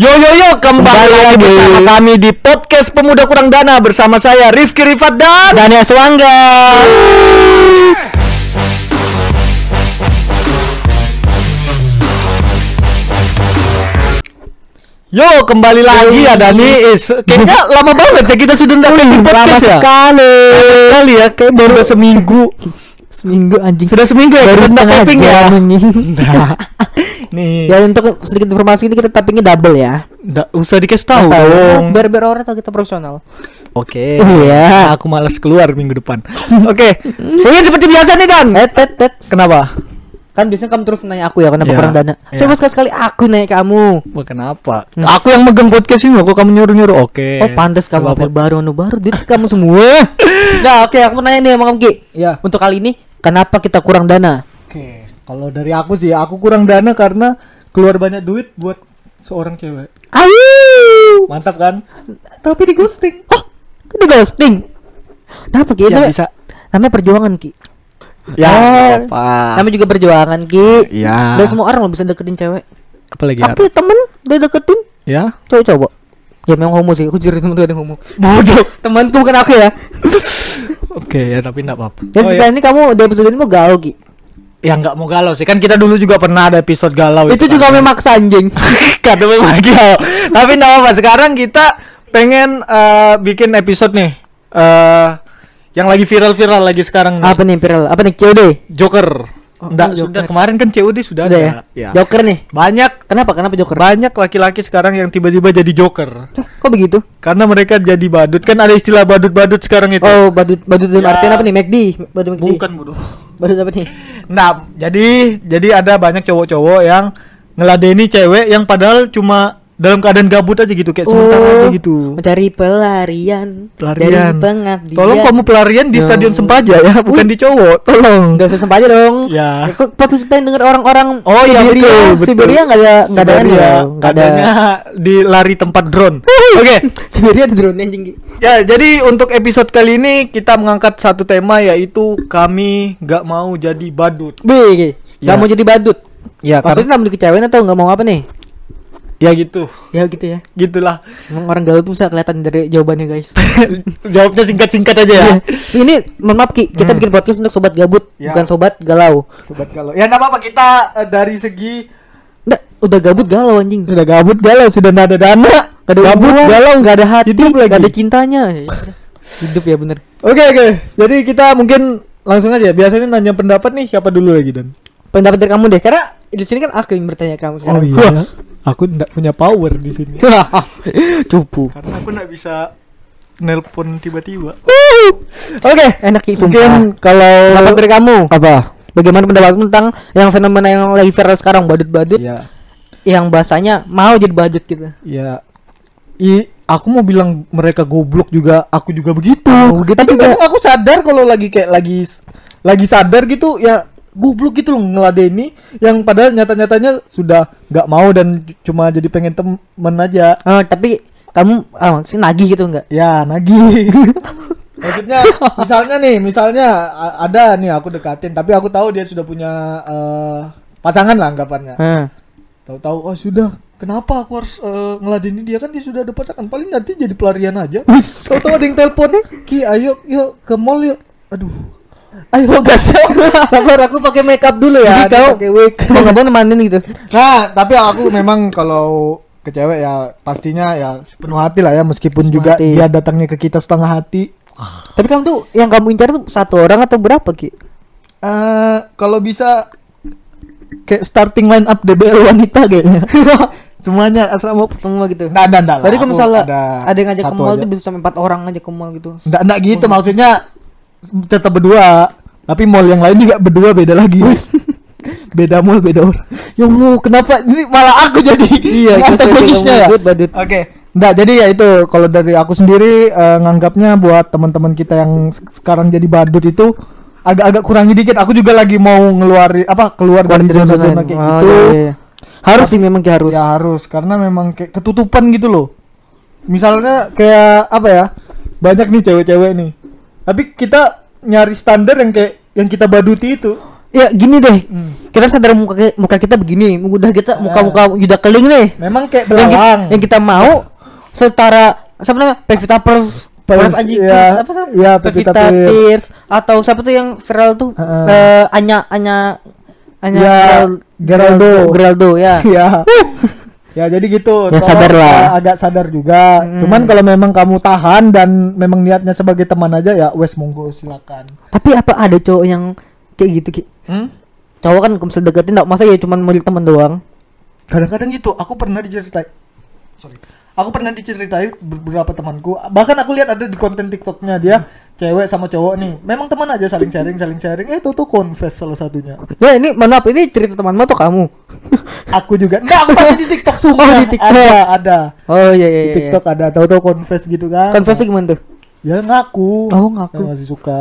Yo yo yo kembali, Kembali lagi bersama kami di podcast Pemuda Kurang Dana bersama saya Rifki Rifat dan Dani Aswangga. Yo kembali lagi ya Dani Is, Kayaknya lama banget ya kita sudah nggak bikin Lama podcast ya sekali. Lama sekali ya kayak baru seminggu Seminggu anjing. Sudah seminggu ya Baru kita nggak setengah ya. Nah, Nih Ya untuk sedikit informasi ini kita tappingnya double ya. nggak usah dikasih tahu Tahu. dong Biar biar orang tahu kita profesional. Oke Iya. Aku malas keluar minggu depan Oke Mungkin seperti biasa nih Dan Eh, tet, tet. Kenapa? Kan biasanya kamu terus nanya aku ya kenapa Iya. kurang dana. Iya. Coba sekali-sekali aku nanya kamu. Wah, kenapa? Hmm. Aku yang megang podcast ini kok kamu nyuruh-nyuruh. Oke. Oh, pantas kamu apa baru anu baru duit kamu semua. nah, oke aku mau nanya nih sama kamu Ki. Ya. Untuk kali ini kenapa kita kurang dana? Oke, kalau dari aku sih, aku kurang dana karena keluar banyak duit buat seorang cewek. Ayu. Mantap kan? Tapi di ghosting. Oh, di ghosting. Kenapa Ki? Ya, Namanya- bisa. Namanya perjuangan Ki. Ya, Oh. apa? Namanya juga perjuangan Ki. Ya. Dan semua orang bisa deketin cewek. Apalagi Aku ya temen udah deketin. Ya. Coba coba. Ya memang homo sih. Aku jujur temen tuh ada homo. Bodoh. Temanku bukan aku ya. Oke, ya tapi enggak apa-apa. Dan Oh, sekarang ini kamu di episode ini mau galau Ki. Ya enggak mau galau sih. Kan kita dulu juga pernah ada episode galau Itu juga kan. memaksa anjing. Kado memang galau. tapi enggak apa-apa. Sekarang kita pengen eh, bikin episode nih. Eh yang lagi viral-viral lagi sekarang nih. Apa nih viral? Apa nih COD? Joker. Oh, Enggak, oh, sudah kemarin kan COD sudah, Sudah ada. ya? Joker nih. Banyak Kenapa? Kenapa Joker? banyak laki-laki sekarang yang tiba-tiba jadi joker. Hah, Kok begitu? Karena mereka jadi badut kan ada istilah badut-badut sekarang itu. Oh, badut badut dalam Ya. artian apa nih? McD. Badut McD. Bukan bodoh. Badut apa nih? Nah, jadi jadi ada banyak cowok-cowok yang ngeladeni cewek yang padahal cuma dalam keadaan gabut aja gitu kayak sementara aja gitu. Mencari pelarian, Pelarian. dari pengabdian. Tolong kamu pelarian di Ya. stadion Sempaja ya, bukan di cowok. Tolong. Enggak usah sempat aja dong. Ya. Kok podcast kita denger orang-orang Oh iya Siberia, betul, betul. Siberia enggak ada enggak ada anu, enggak ada. adanya di lari tempat drone. Oke. Siberia ada drone anjing. Ki. Ya, jadi untuk episode kali ini kita mengangkat satu tema yaitu kami nggak mau jadi badut. Be, Ki. Enggak Ya. mau jadi badut. Ya, Maksudnya mau dikecewain atau enggak mau apa nih? Ya gitu. Ya gitu ya. Gitulah. Emang orang galau tuh bisa kelihatan dari jawabannya, guys. Jawabnya singkat-singkat aja ya. Iya. Ini mohon maaf Ki, kita Hmm. bikin podcast untuk sobat gabut, Ya. bukan sobat galau. Sobat kalau ya nggak apa-apa kita eh, dari segi Nggak, udah gabut galau anjing. sudah gabut galau sudah nggak ada dana Gak ada gabut hubungan, galau gak ada hati, hidup lagi gak ada cintanya. Hidup ya bener. oke oke jadi kita mungkin langsung aja biasanya nanya pendapat nih siapa dulu lagi dan Pendapat dari kamu deh, karena di sini kan aku yang bertanya kamu sekarang. Oh, iya. Aku nggak punya power di sini. Cupu. karena aku nggak bisa nelpon tiba-tiba. Oke, enak Ki, mungkin kalau Pendapat dari kamu, apa? Bagaimana pendapatmu tentang yang fenomena yang lagi viral sekarang badut-badut? Ya yang bahasanya mau jadi badut gitu. ya i aku mau bilang mereka goblok juga aku juga begitu. Oh, gitu tapi juga. aku sadar kalau lagi kayak lagi lagi sadar gitu ya goblok gitu loh ngeladeni yang padahal nyata-nyatanya sudah nggak mau dan cuma jadi pengen temen aja. Oh, tapi kamu ah, sih nagih gitu enggak? ya nagih. Maksudnya misalnya nih misalnya ada nih aku dekatin tapi aku tahu dia sudah punya eh, pasangan lah anggapannya. Hah. tahu-tahu oh sudah kenapa aku harus eh, ngeladeni dia? Kan dia sudah ada pasangan paling nanti jadi pelarian aja. Tahu-tahu ada yang telepon ki ayo yuk ke mall yuk. Aduh ayo gas sabar aku pakai makeup dulu ya Jadi kau- pakai wig Mau nggak nemenin gitu. nah tapi aku memang kalau ke cewek ya pastinya ya sepenuh hati lah ya meskipun Sepenuh juga hati. dia datangnya ke kita setengah hati Tapi kamu tuh yang kamu incar tuh satu orang atau berapa Ki? eh kalau bisa kayak starting line up DBL wanita kayaknya semuanya asrama Semua gitu. Nggak, nggak, nggak. Tadi kalau Aku misalnya ada ada, yang ngajak ke mall aja. tuh bisa sampai empat orang aja ke mall gitu. Nggak, nggak gitu maksudnya tetap berdua. Tapi mall yang lain juga berdua beda lagi. Beda mall beda orang. Ya Allah kenapa? Ini malah aku jadi Iya, antagonisnya ya? oke. Nggak, jadi ya itu kalau dari aku sendiri eh, nganggapnya buat teman-teman kita yang se- sekarang jadi badut itu agak-agak kurangi dikit. Aku juga lagi mau ngeluarin apa keluar Keluar dari zona-zona zona. kayak Oh, gitu. Iya, iya. Harus sih memang Ki harus. ya harus. Karena memang kayak ketutupan gitu loh. Misalnya kayak apa ya banyak nih cewek-cewek nih tapi kita nyari standar yang kayak yang kita baduti itu ya gini deh. Hmm. Kita sadar muka muka kita begini, udah kita muka-muka udah keling nih. Memang kayak Yang, ki- belalang. yang kita mau setara apa namanya? Pevita Pierce, Aji iya, Pierce apa sih? iya, Pevita Pevita Pierce. Pierce atau siapa tuh yang viral tuh? Heeh. Eh, Anya Anya Anya Ya, Geral- Geraldo. Geraldo ya. ya. Ya jadi gitu. Ya, sadar lah. uh, Agak sadar juga. Hmm. Cuman kalau memang kamu tahan dan memang niatnya sebagai teman aja ya wes monggo silakan. Tapi apa ada cowok yang kayak gitu Ki? Hmm? Cowok kan bisa deketin enggak masa ya cuman milik teman doang. Kadang-kadang gitu. Aku pernah diceritain. Sorry. Aku pernah diceritain beberapa temanku. Bahkan aku lihat ada di konten TikToknya dia cewek sama cowok nih. Memang teman aja saling sharing, saling sharing. Eh itu tuh confess salah satunya. Ya ini mohon maaf ini cerita temanmu atau kamu? Aku juga. Enggak, aku baca di TikTok sumpah. Oh, di TikTok. Ada, ada. Oh iya iya Di iya. TikTok ada. Tahu-tahu confess gitu kan. Konversi gimana tuh? Ya ngaku. Oh, ngaku. Ya, masih suka.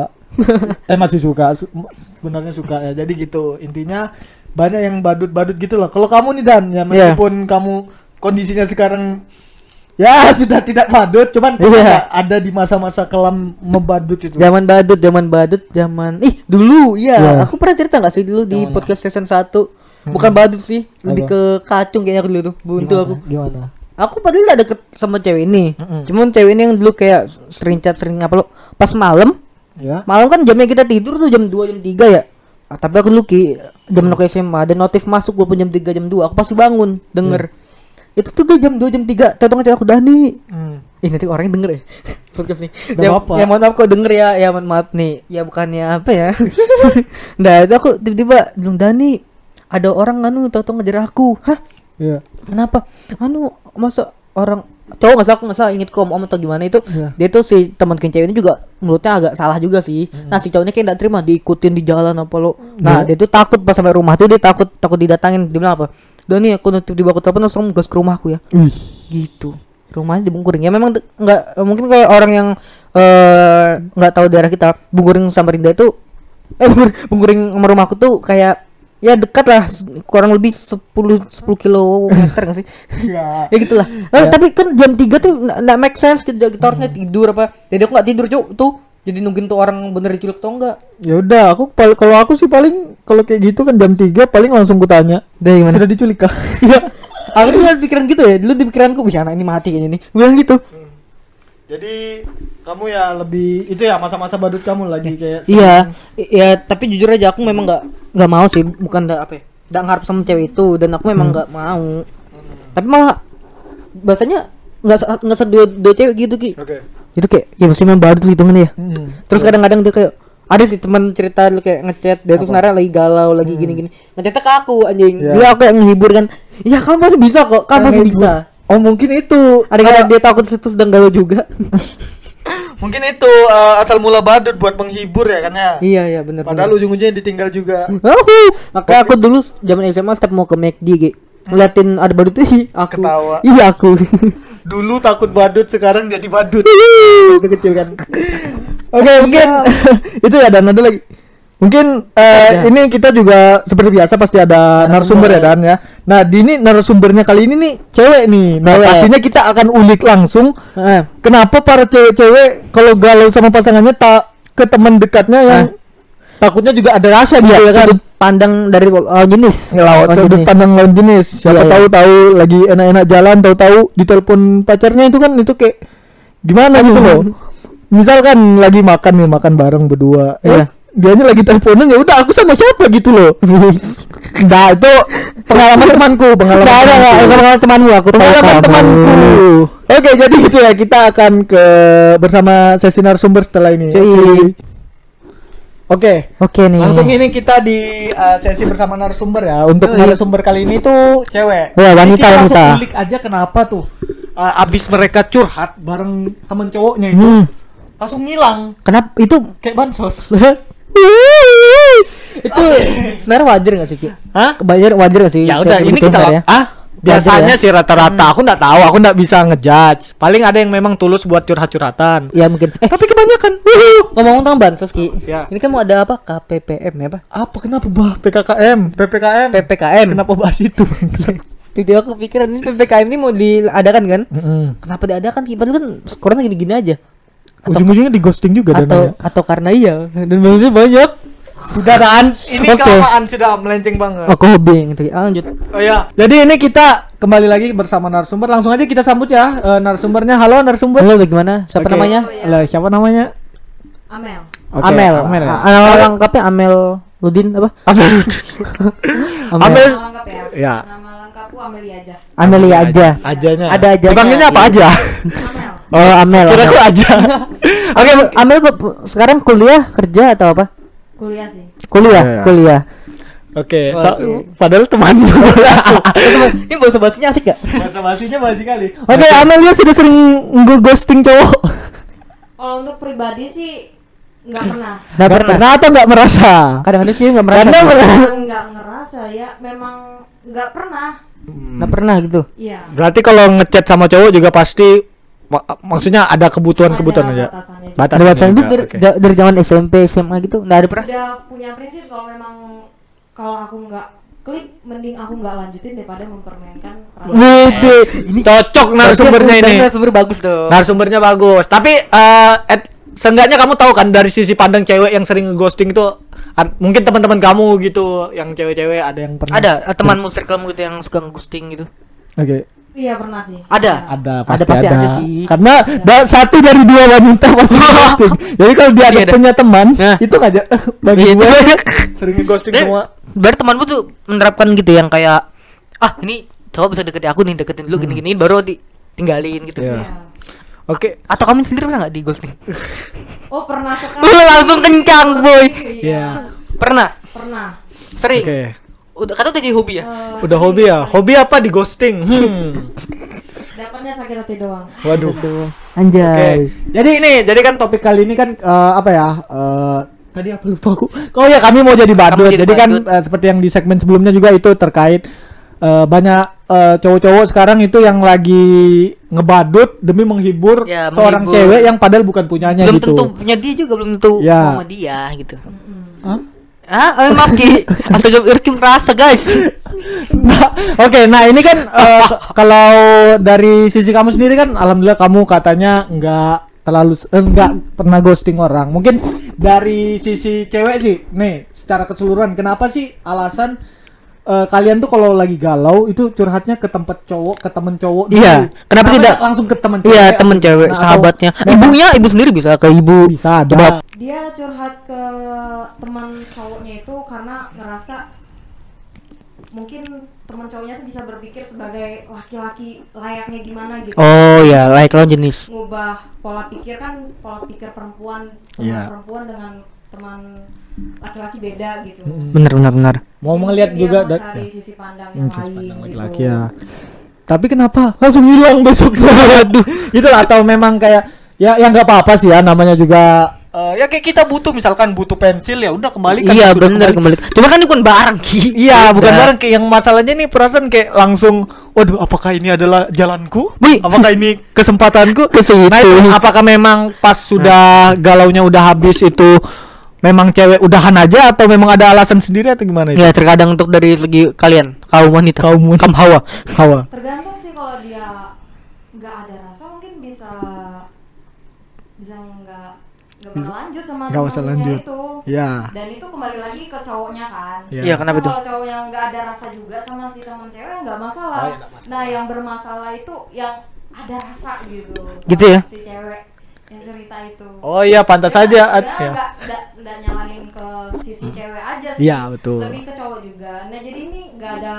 eh masih suka. Su- sebenarnya suka ya. Jadi gitu. Intinya banyak yang badut-badut gitu loh. Kalau kamu nih Dan, ya Iya. meskipun kamu kondisinya sekarang ya sudah tidak badut, cuman Iya. ada di masa-masa kelam membadut itu. Zaman badut, zaman badut, zaman ih dulu iya. Iya. Aku pernah cerita nggak sih dulu di podcast season 1 Bukan badut sih, lebih Apa? ke kacung kayaknya aku dulu tuh. Buntu Gimana? aku. Gimana? Aku padahal udah deket sama cewek ini. Mm-mm. Cuman cewek ini yang dulu kayak sering chat, sering apa lo. Pas malam, Ya. malam kan jamnya kita tidur tuh jam 2 jam 3 ya. Ah, tapi aku dulu ki jam aku SMA ada notif masuk walaupun jam 3 jam 2 aku pasti bangun denger. Itu tuh dia jam 2 jam 3 Tolong cewek aku Dani Hmm. Ih nanti orangnya denger ya podcast nih. Nggak Ya, apa-apa. ya mohon maaf kok denger ya. Ya mohon maaf nih. Ya bukannya apa ya. nah itu aku tiba-tiba bilang Dani ada orang anu tau-tau ngejar aku. Hah? Iya. Kenapa? Anu masa orang cowok nggak salah aku nggak salah inget kom om atau gimana itu Iya. dia tuh si teman cewek ini juga mulutnya agak salah juga sih nah si cowoknya kayak nggak terima diikutin di jalan apa lo nah Iya. dia tuh takut pas sampai rumah tuh dia takut takut didatangin dia bilang apa Dani aku nanti di bawah telepon langsung gas ke rumahku ya. Ih. gitu. Rumahnya di Bungkuring ya memang nggak mungkin kayak orang yang eh, nggak tahu daerah kita Bungkuring Samarinda itu eh Bungkuring, Bungkuring sama rumahku tuh kayak ya dekat lah kurang lebih 10 10 kilometer nggak sih? Ya. ya gitulah. Nah, tapi kan jam 3 tuh nggak make sense kita, kita harusnya tidur apa. Jadi aku nggak tidur cuk tuh jadi nungguin tuh orang bener diculik atau enggak Ya udah, aku kalau aku sih paling kalau kayak gitu kan jam 3 paling langsung kutanya. dari Sudah diculik kah? Iya. aku tuh pikiran gitu ya dulu di pikiranku wih anak ini mati kayaknya nih bilang gitu Jadi kamu ya lebih itu ya masa-masa badut kamu lagi kayak Iya, i- ya tapi jujur aja aku memang nggak nggak mau sih, bukan nggak apa ya, nggak ngarep sama cewek itu dan aku memang nggak mau. Tapi malah bahasanya nggak nggak sedua dua cewek gitu ki. Oke. Itu kayak ya pasti memang badut gitu kan ya. Hmm. Terus kadang-kadang dia kayak ada sih teman cerita lu kayak ngechat dia tuh sebenarnya lagi galau lagi gini-gini ngechatnya ke aku anjing Iya. dia aku yang menghibur kan ya kamu masih bisa kok kamu masih bisa Oh mungkin itu ada kata dia takut situ sedang galau juga mungkin itu uh, asal mula badut buat menghibur ya kan ya. iya iya benar Padahal ujung-ujungnya ditinggal juga. Ahu, makanya aku dulu zaman SMA setiap mau ke McD gitu. Ngeliatin ada badut tuh aku. Ketawa. Iya aku. Dulu takut badut, sekarang jadi badut. itu kecil kan. Oke, mungkin itu ya dan ada lagi. Mungkin eh, Ada. ini kita juga seperti biasa pasti ada narasumber ya Dan ya. Nah, di ini narasumbernya kali ini nih cewek nih. Nah, Cewek. pastinya kita akan ulik langsung Heeh. kenapa para cewek-cewek kalau galau sama pasangannya tak ke teman dekatnya yang takutnya juga ada rasa gitu ya kan. sudut pandang dari lawan jenis. Ngelawat Lawan sudut jenis. pandang lawan jenis. Siapa Iya, iya. tahu tahu lagi enak-enak jalan, tahu-tahu ditelepon pacarnya itu kan itu kayak gimana gitu loh. Misalkan lagi makan nih, makan bareng berdua. Iya. Eh, dianya lagi teleponan ya udah aku sama siapa gitu loh. nah, itu pengalaman temanku, pengalaman. Nggak temanku. pengalaman temanmu aku Pengalaman temanku. Oke, jadi gitu ya. Kita akan ke bersama sesi narasumber setelah ini. Yoi. Oke. Oke. Oke nih. Langsung ini kita di uh, sesi bersama narasumber ya. Untuk Yoi. narasumber kali ini tuh cewek. Ya, wanita, Ini kita langsung wanita. kulik aja kenapa tuh. Uh, abis mereka curhat bareng temen cowoknya itu Hmm. langsung ngilang Kenapa itu kayak bansos. itu sebenarnya wajar nggak sih Ki? Hah? Wajar wajar nggak sih? Ya udah ini begitu kita ya? ah biasanya ya? sih rata-rata aku nggak tahu, aku nggak bisa ngejudge. Paling ada yang memang tulus buat curhat-curhatan. Ya mungkin. Eh Tapi kebanyakan ngomong tentang bansos Ki. Ya. Ini kan mau ada apa? KPPM ya apa? apa kenapa bah PKKM, PPKM? PPKM. Kenapa bahas itu? Tiba-tiba aku kepikiran ini PPKM ini mau diadakan kan? Mm-mm. Kenapa diadakan? Padahal kan skornya gini-gini aja. Atau Ujung-ujungnya di ghosting juga atau atau karena iya dan maksudnya banyak Sudah kan? Ini Oke. kelamaan sudah melenceng banget. Oh, hobi yang itu. Ah, lanjut. Oh ya. Jadi ini kita kembali lagi bersama narasumber. Langsung aja kita sambut ya eh, narasumbernya. Halo narasumber. Halo, bagaimana? Siapa Oke. namanya? Halo, siapa namanya? Amel. Oke, Amel. Amel. ya? Nama lengkapnya Amel Ludin apa? Amel. Amel. Amel. Nama lengkap ya? Ya. Nama lengkapku Amelia aja. Amelia aja. Ajanya. Ada aja. Dipanggilnya apa aja? Amel. Oh, Amel. Kira Amel. aku aja. Oke, Amel kok sekarang kuliah, kerja atau apa? Kuliah sih. Kuliah, Iya. kuliah. Oke, Oke. sa- padahal teman. Ini bahasa bahasanya asik gak? Bahasa basinya basi kali. Oke, Amelia sudah sering nge-ghosting cowok. Kalau untuk pribadi sih nggak pernah. Nggak pernah. atau nggak merasa? Kadang-kadang sih nggak merasa. Karena pernah. nggak ngerasa ya, memang nggak pernah. Nggak pernah gitu. Iya. Berarti kalau ngechat sama cowok juga pasti ma- maksudnya ada kebutuhan-kebutuhan aja. batasannya. Batasannya itu dari, ja- dari zaman SMP, SMA gitu. Nggak ada pernah. Udah punya prinsip kalau memang kalau aku nggak klik, mending aku nggak lanjutin daripada mempermainkan perasaan. Wede, Ini cocok narasumbernya ini. Narasumber bagus dong. Narasumbernya bagus. Tapi eh at- seenggaknya kamu tahu kan dari sisi pandang cewek yang sering ghosting itu mungkin teman-teman kamu gitu yang cewek-cewek ada yang pernah Ada temanmu circlemu gitu yang suka ghosting gitu. Oke. Iya pernah sih. Ada. Ada Ada, pasti pasti ada. ada sih. Karena da- satu dari dua wanita pasti ghosting. Jadi kalau dia ada Iya, ada. punya teman, Nah. itu aja bagi Iya, gue sering ghosting Jadi, semua. Berarti temanmu tuh menerapkan gitu yang kayak ah ini cowok bisa deketin aku nih deketin dulu gini-gini baru ditinggalin gitu. Iya. Iya. Oke. Atau kamu sendiri pernah nggak di ghosting? Oh pernah sekali. Lu langsung kencang, boy. Iya. Pernah? Pernah. Sering? Oke. Udah kata udah jadi hobi ya? Eh, Udah hobi ya? Hobi apa di ghosting? Hmm. Dapatnya sakit hati doang. Waduh. Oke. Anjay. Jadi ini, jadi kan topik kali ini kan eh, apa ya? eh, tadi apa lupa aku. Oh ya, kami mau jadi badut. jadi Jadi, kan eh, seperti yang di segmen sebelumnya juga itu terkait eh, banyak cowok-cowok sekarang itu yang lagi ngebadut demi menghibur Ya, seorang menghibur. cewek yang padahal bukan punyanya belum gitu. tentu punya dia juga belum tentu Ya. sama dia gitu. Hah? Ah, eh, maaf Ki. Astaga, Irkim rasa guys. Nah, oke, nah ini kan eh, k- kalau dari sisi kamu sendiri kan, alhamdulillah kamu katanya nggak terlalu eh, nggak pernah ghosting orang. Mungkin dari sisi cewek sih, nih secara keseluruhan, kenapa sih alasan eh, kalian tuh kalau lagi galau itu curhatnya ke tempat cowok, ke temen cowok? Iya, dulu? kenapa tidak- langsung ke temen Iya, temen cewek, Nah, atau sahabatnya. memang Ibunya, ibu sendiri bisa ke ibu. bisa ada. Coba. Dia curhat ke teman cowoknya itu karena ngerasa mungkin teman cowoknya tuh bisa berpikir sebagai laki-laki layaknya gimana gitu. Oh ya, like lawan jenis. Ngubah pola pikir kan pola pikir perempuan teman Iya. perempuan dengan teman laki-laki beda gitu. Bener bener bener. Mau Jadi melihat dia juga mau cari ya. sisi pandang Hmm, yang sisi lain pandang gitu. laki-laki ya. Tapi kenapa langsung hilang besoknya? Aduh, itulah atau memang kayak ya yang nggak apa-apa sih ya namanya juga eh, ya kayak kita butuh misalkan butuh pensil ya udah kembali Iya bener kembali. Cuma kan ini bukan barang Ki. Iya, bukan Beda. barang kayak yang masalahnya nih perasaan kayak langsung waduh apakah ini adalah jalanku? Wih. Apakah ini kesempatanku? Ke situ. Nah, itu apakah memang pas sudah galaunya udah habis itu memang cewek udahan aja atau memang ada alasan sendiri atau gimana itu? Ya terkadang untuk dari segi kalian kaum wanita, Kaum wanita. kaum hawa. Hawa. Tergantung sih kalau dia nggak ada rasa mungkin bisa bisa nggak nggak lanjut sama nggak usah temennya lanjut. itu. Ya. Dan itu kembali lagi ke cowoknya kan. Iya. Iya, kenapa Nah, itu? Kalau cowok yang nggak ada rasa juga sama si teman cewek nggak masalah. Oh, nggak masalah. Nah yang bermasalah itu yang ada rasa gitu. Gitu ya? Si cewek yang cerita itu. Oh iya, pantas Ya, saja. ad- ya. nggak nggak nggak nyalahin ke sisi cewek aja sih. Iya, betul. Lebih ke cowok juga. Nah jadi ini nggak ada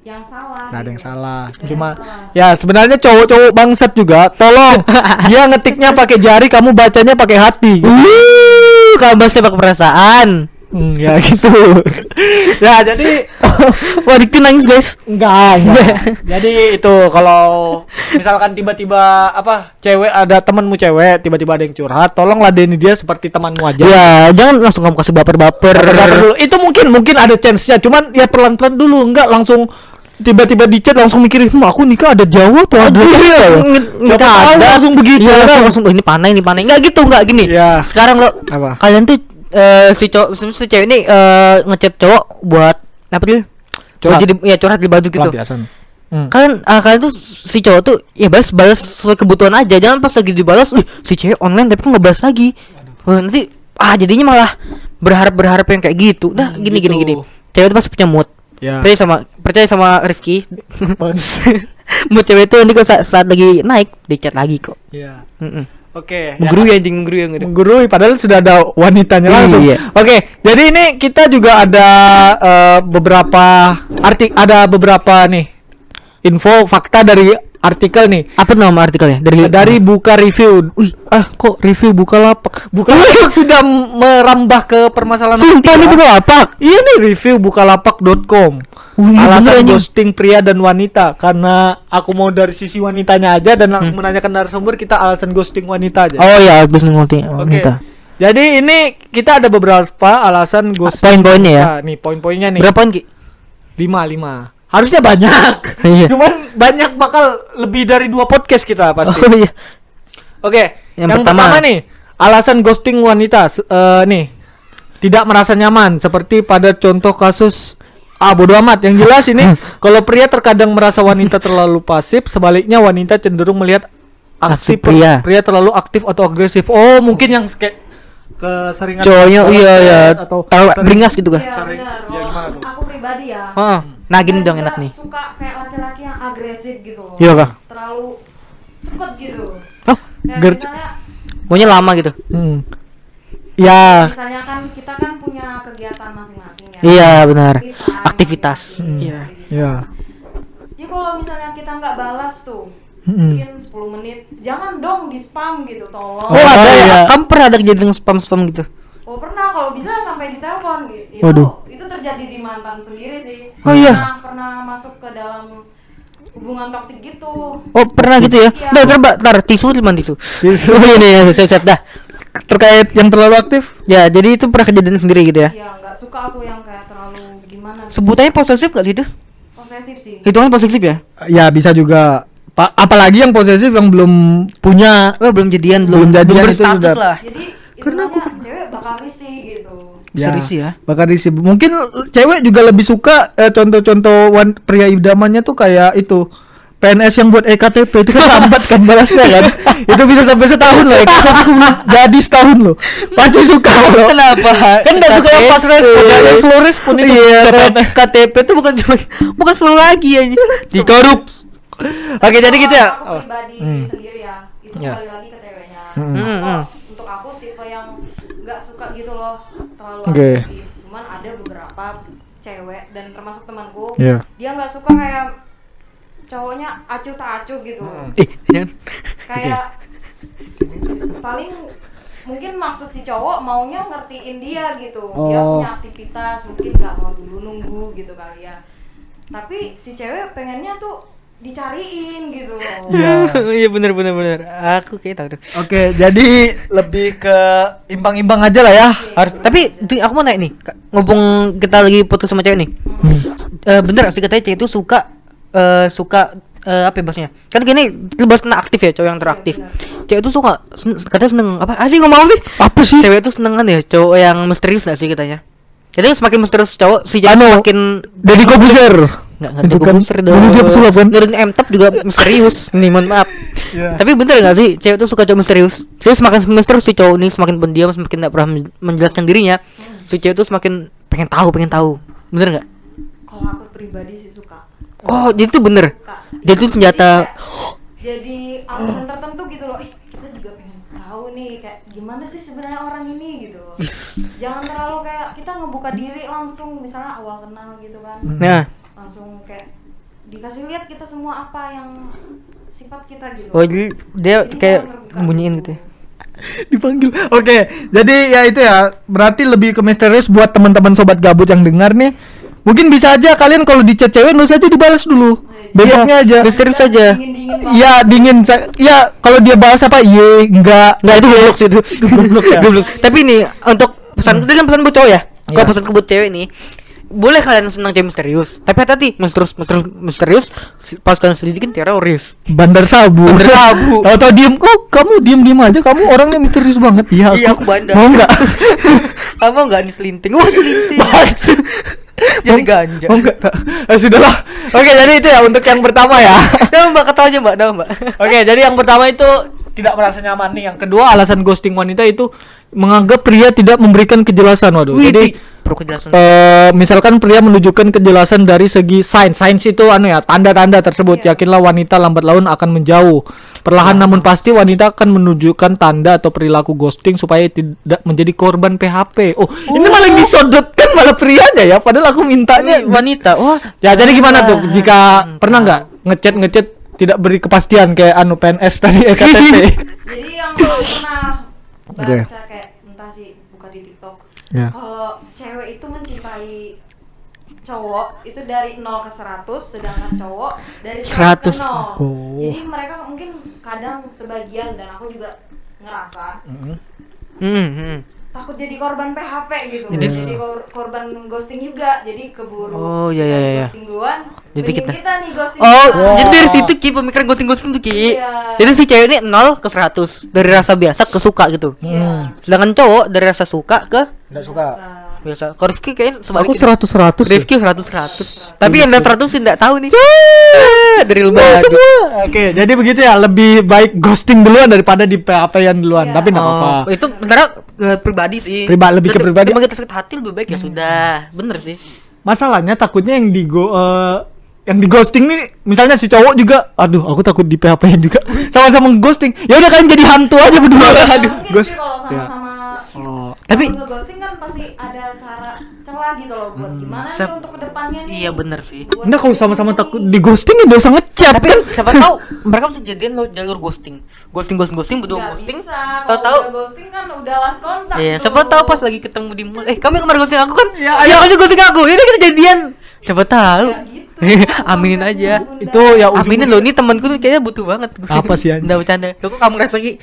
yang salah. Nggak ada yang gitu. salah. Cuma salah. ya sebenarnya cowok-cowok bangsat juga. Tolong dia ngetiknya pakai jari, kamu bacanya pakai hati. Wuh, kamu bahasnya pakai perasaan. Hmm, ya gitu. ya jadi Wah, Dikti nangis guys. enggak, enggak. jadi itu kalau misalkan tiba-tiba apa cewek ada temanmu cewek tiba-tiba ada yang curhat, tolong ladeni dia seperti temanmu aja. Ya, jangan langsung kamu kasih baper-baper. Dulu. Itu mungkin mungkin ada chance-nya, cuman ya pelan-pelan dulu, enggak langsung tiba-tiba di chat langsung mikirin, "Hmm, aku nikah ada Jawa tuh ada Aduh, Jawa." iya, nggak tahu ada. langsung begitu. Ya langsung, kan? langsung "Oh, ini panai, ini panai. Enggak gitu, enggak gini. Iya. Sekarang lo Apa? kalian tuh eh, si cowok si si cewek ini eh, ngechat cowok buat apa dia? Curhat. Buat jadi ya curhat di baju gitu. Pelampiasan. Hmm. Kalian ah, kalian tuh si cowok tuh ya balas balas sesuai kebutuhan aja. Jangan pas lagi dibalas, "Ih, si cewek online tapi kok nggak balas lagi." Wah, nanti ah jadinya malah berharap berharap yang kayak gitu nah Hmm, gini gini gitu. gini cewek itu pasti punya mood Ya. percaya sama percaya sama Rifki mood cewek itu nanti kok saat, saat lagi naik di chat lagi kok Iya. Mm-mm. Oke. menggurui anjing menggurui yang gitu menggurui padahal sudah ada wanitanya langsung. Iya. Oke, jadi ini kita juga ada eh, beberapa artik ada beberapa nih info fakta dari artikel nih. apa nama artikelnya dari Dari buka review. Wih, ah kok review buka lapak? Buka lapak sudah merambah ke permasalahan sumpah ini bukan apa Iya nih review bukalapak.com. Wih, Alasan ghosting pria dan wanita karena aku mau dari sisi wanitanya aja dan aku menanyakan narasumber kita alasan ghosting wanita aja. Hmm. oh ya habis ngerti Oke. Jadi ini kita ada beberapa alasan ghosting. poin-poinnya ya? Nah, nih poin-poinnya nih. berapa Ki? Lima lima. Harusnya banyak. Iya. Cuman banyak bakal lebih dari dua podcast kita pasti. oh iya Oke. Yang Yang, pertama. pertama. nih alasan ghosting wanita eh, nih tidak merasa nyaman seperti pada contoh kasus ah bodo amat yang jelas ini kalau pria terkadang merasa wanita terlalu pasif sebaliknya wanita cenderung melihat aksi Aktif pria. pria terlalu aktif atau agresif oh mungkin yang kayak keseringan cowoknya iya chat ya atau taruh sering- beringas gitu kan Iya Sering- ya, gimana Kalau tuh? aku pribadi ya. Heeh. nah gini dong enak nih Suka kayak laki-laki yang agresif gitu loh. Iya, Kak. Terlalu cepet gitu. oh Kayak Ger- misalnya maunya lama gitu Hmm. ya misalnya kan kita kan punya kegiatan masing-masing ya. iya benar Me time, aktivitas masing-masing, iya aktivitas. ya Ya kalau misalnya kita nggak balas tuh, Mm-mm. mungkin 10 menit, jangan dong di spam gitu, tolong. oh, ada ya iya. kamu pernah ada kejadian spam spam gitu Oh pernah kalau bisa sampai di telepon gitu. Itu Waduh. Itu terjadi di mantan sendiri sih. Oh, iya. Pernah, pernah masuk ke dalam hubungan toksik gitu. oh pernah gitu ya Iya. Udah, ntar, Mbak, ntar tisu lima tisu Tisu. oh ini ya siap siap dah terkait yang terlalu aktif ya jadi itu pernah kejadian sendiri gitu ya Iya nggak suka aku yang kayak terlalu gimana. gitu. sebutannya posesif gak sih itu Posesif sih. hitungan posesif ya ya bisa juga Pa- apalagi yang posesif yang belum punya oh, belum jadian Belum belum jadian itu berstatus sudah- lah Jadi Karena karena aku cewek bakal risih gitu. Serius ya? bakal risih mungkin cewek juga lebih suka eh, contoh-contoh wan- pria idamannya tuh kayak itu PNS yang buat EKTP itu kan lambat kan balasnya kan itu bisa sampai setahun loh EKTP belum jadi setahun loh pasti suka loh Kenapa? kan nggak suka yang pas respon yang slow respon itu Iya. KTP itu bukan cuma bukan selalu lagi ya. Dikorup. Oke, jadi gitu ya. Pribadi Hmm. sendiri ya, itu Ya. kembali lagi ke ceweknya. Hmm. Hmm, hmm. Untuk aku tipe yang nggak suka gitu loh, terlalu Oke. agresif. Cuman ada beberapa cewek dan termasuk temanku, Iya. dia nggak suka kayak cowoknya acuh tak acuh gitu. Eh, jangan. Kayak paling mungkin maksud si cowok maunya ngertiin dia gitu. Dia Oh. punya aktivitas, mungkin nggak mau dulu nunggu gitu kali ya. Tapi si cewek pengennya tuh dicariin gitu loh. Iya. Iya benar benar benar. Aku kayak tahu. Oke, jadi lebih ke imbang-imbang aja lah ya. Harus tapi di- aku mau naik nih. Kak, Ngomong kita lagi putus sama cewek nih. Hmm. Eh bener sih katanya cewek itu suka eh suka eh, apa ya bahasnya? Kan gini lebih kena aktif ya cowok yang teraktif. Cewek itu suka sen- katanya seneng apa? Ah sih ngomong apa sih? Apa sih? Cewek itu seneng kan ya cowok yang misterius gak sih katanya? Jadi semakin misterius cowok si cewek Anu, semakin Deddy Kobuser. Enggak enggak Itu ada kan komputer dulu dia pesulap kan? MTop juga misterius. Nih mohon maaf. Iya. Tapi bener gak sih cewek tuh suka cowok misterius? Jadi semakin misterius si cowok ini semakin pendiam, semakin tidak pernah men- menjelaskan dirinya. Si cewek tuh semakin pengen tahu, pengen tahu. Bener nggak? Kalau aku pribadi sih suka. Oh, jadi itu bener. Suka. Jadi itu senjata. kayak Jadi alasan tertentu gitu loh. Ih, kita juga pengen tahu nih kayak gimana sih sebenarnya orang ini gitu. Is. Jangan terlalu kayak kita ngebuka diri langsung misalnya awal kenal gitu kan. Nah, Langsung kayak dikasih lihat kita semua apa yang sifat kita gitu. oh jadi dia Jadi kayak nyembunyiin gitu ya. dipanggil. Oke, jadi ya itu ya. Berarti lebih ke misterius buat teman-teman sobat gabut yang dengar nih. Mungkin bisa aja kalian kalau di chat cewek nus aja dibalas dulu. Besoknya aja. Misterius banget. Iya, dingin. sa- Ya, kalau dia bahas apa? Iya, enggak. Enggak itu goblok sih itu. goblok ya. Goblok. Tapi nih untuk pesan itu kan pesan buat cowok ya. Kalau Iya. pesan ke buat cewek nih boleh kalian senang cewek misterius tapi hati-hati misterius misterius misterius pas kalian selidikin teroris Bandar sabu. Bandar sabu. Atau diem kok kamu diem-diem aja kamu orangnya misterius banget. Iya, iya aku bandar Mau enggak? kamu enggak nih selinting wah selinting jadi ganja Mau enggak? Eh, sudahlah. Oke, jadi itu ya untuk yang pertama ya. Dah mbak kata aja mbak, dah mbak Oke, jadi yang pertama itu tidak merasa nyaman nih. Yang kedua alasan ghosting wanita itu menganggap pria tidak memberikan kejelasan. Waduh. Wih, Jadi di- perlu kejelasan. eh, misalkan pria menunjukkan kejelasan dari segi sains. Sains itu anu ya, tanda-tanda tersebut. Yakinlah wanita lambat laun akan menjauh. Perlahan namun pasti wanita akan menunjukkan tanda atau perilaku ghosting supaya tidak menjadi korban PHP. Oh, ini malah yang disodotkan malah prianya ya, padahal aku mintanya Ini wanita. Wah, Ya jadi gimana tuh jika pernah nggak ngechat ngechat tidak beri kepastian kayak anu PNS tadi EKTP. Jadi yang pernah baca kayak entah sih buka di TikTok. Ya. Kalau cewek itu mencintai cowok itu dari 0 ke 100 sedangkan cowok dari 100 ke 100. 0. Oh. Jadi mereka mungkin kadang sebagian dan aku juga ngerasa hmm, hmm. Takut jadi korban PHP gitu. Jadi- Jadi, kor- korban ghosting juga. Jadi keburu Oh, iya, iya, iya. ghosting duluan. Jadi kita- kita nih ghosting Oh, duluan. jadi dari situ Ki pemikiran ghosting-ghosting tuh Ki. Iya. Jadi si cewek ini 0 ke 100 dari rasa biasa ke suka gitu. Iya. Sedangkan cowok dari rasa suka ke Nggak suka. Biasa. Kalau Rifki kayaknya Aku sebaliknya. seratus seratus. Rifki 100 100. Tapi yang 100 sih enggak tahu nih. Dari lu semua. baju. Oke, jadi begitu ya. Lebih baik ghosting duluan daripada di PHP-an duluan. Iya. Tapi nggak apa-apa. Oh, itu sebenarnya eh, pribadi sih. Priba- lebih ke pribadi. Emang kita sakit hati lebih baik ya sudah. Bener sih. Masalahnya takutnya yang di go eh, yang di ghosting nih misalnya si cowok juga aduh aku takut di PHP juga sama-sama ghosting ya udah kalian jadi hantu aja berdua Ya, aduh ghost sama-sama oh Tapi- kalau nge-ghosting kan pasti ada cara celah gitu loh buat gimana Sep- sih untuk ke depannya nih Iya bener sih. Buat Enggak kalau sama-sama takut di ghosting ya dosa ngechat Tapi kan siapa tahu mereka bisa jadian lo jalur ghosting. Ghosting ghosting ghosting berdua Nggak ghosting. Tahu-tahu udah ghosting kan udah last kontak Iya, tuh. siapa tahu pas lagi ketemu di mall. Eh, kamu yang kemarin ghosting aku kan? Ya, Ya, kamu juga ghosting aku. Ini kita jadian. Siapa tahu. Ya gitu. Aminin aja. itu ya ujung- Aminin loh, ini temanku tuh kayaknya butuh banget. Apa sih, anjing? Udah bercanda. Kok kamu rasa lagi?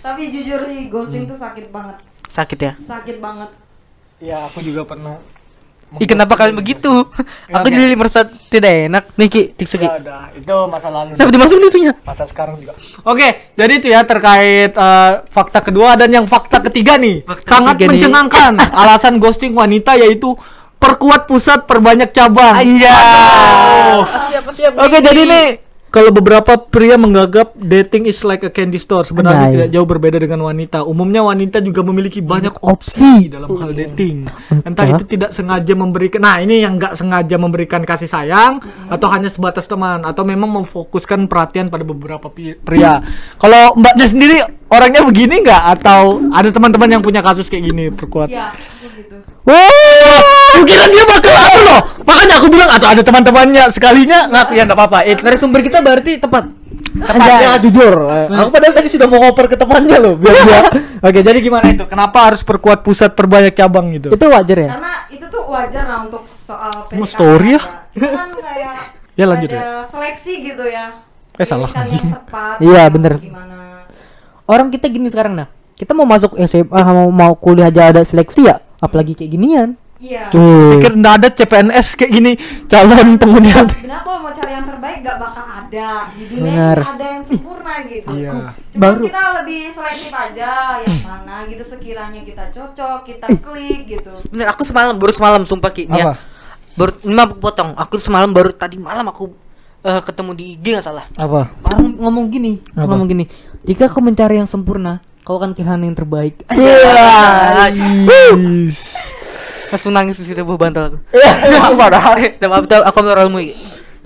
Tapi jujur sih ghosting Hmm. tuh sakit banget. Sakit ya. Sakit banget. ya aku juga pernah Ih, kenapa kalian begitu? Ya, aku jadi merasa tidak enak. Nih, Ki, tiksu Ki. ya udah itu masa lalu Kenapa dimasukin tisunya? masa sekarang juga oke jadi itu ya terkait eh, fakta kedua dan yang fakta ketiga nih Fakta sangat ketiga nih. mencengangkan alasan ghosting wanita yaitu perkuat pusat perbanyak cabang Anjay. Siapa siapa? Oke, jadi nih kalau beberapa pria menganggap dating is like a candy store, sebenarnya Anjay. tidak jauh berbeda dengan wanita. Umumnya wanita juga memiliki banyak opsi dalam hal dating. Entah itu tidak sengaja memberikan, nah ini yang nggak sengaja memberikan kasih sayang, atau hanya sebatas teman, atau memang memfokuskan perhatian pada beberapa pria. Kalau mbaknya sendiri orangnya begini nggak? Atau ada teman-teman yang punya kasus kayak gini perkuat? Ya, aku gitu. Wow, kira dia bakal anu loh. Makanya aku bilang atau ada teman-temannya sekalinya ngaku ya enggak apa-apa. It's Dari sumber kita berarti tepat. tepatnya jujur. Eh, Aku padahal tadi sudah mau ngoper ke temannya loh biar dia. Oke, jadi gimana itu? Kenapa harus perkuat pusat perbanyak cabang gitu? Itu wajar ya? Karena itu tuh wajar lah untuk soal Mau PDKT story ya? kan kayak Ya, lanjut ada ya. seleksi gitu ya. Eh, salah. Tepat. Iya, bener. Gimana? Orang kita gini sekarang nah. Kita mau masuk SMA mau mau kuliah aja ada seleksi ya, apalagi kayak ginian. Iya. Pikir enggak ada CPNS kayak gini calon penghuni Ya, sebenarnya kalau mau cari yang terbaik gak bakal ada di dunia Benar. ini ada yang sempurna gitu. Iya. Cuma Baru- kita lebih selektif aja yang mana gitu sekiranya kita cocok, kita klik gitu. Bener, aku semalam baru semalam sumpah Ki. nih Apa? Ya. Baru ini mah aku potong. Aku semalam baru tadi malam aku eh, ketemu di IG nggak salah. Apa? Orang ngomong gini, Apa? ngomong gini. Jika kau mencari yang sempurna, kau akan kehilangan yang terbaik. Langsung nangis di situ bantal aku. Padahal. Dan maaf tuh, aku moralmu.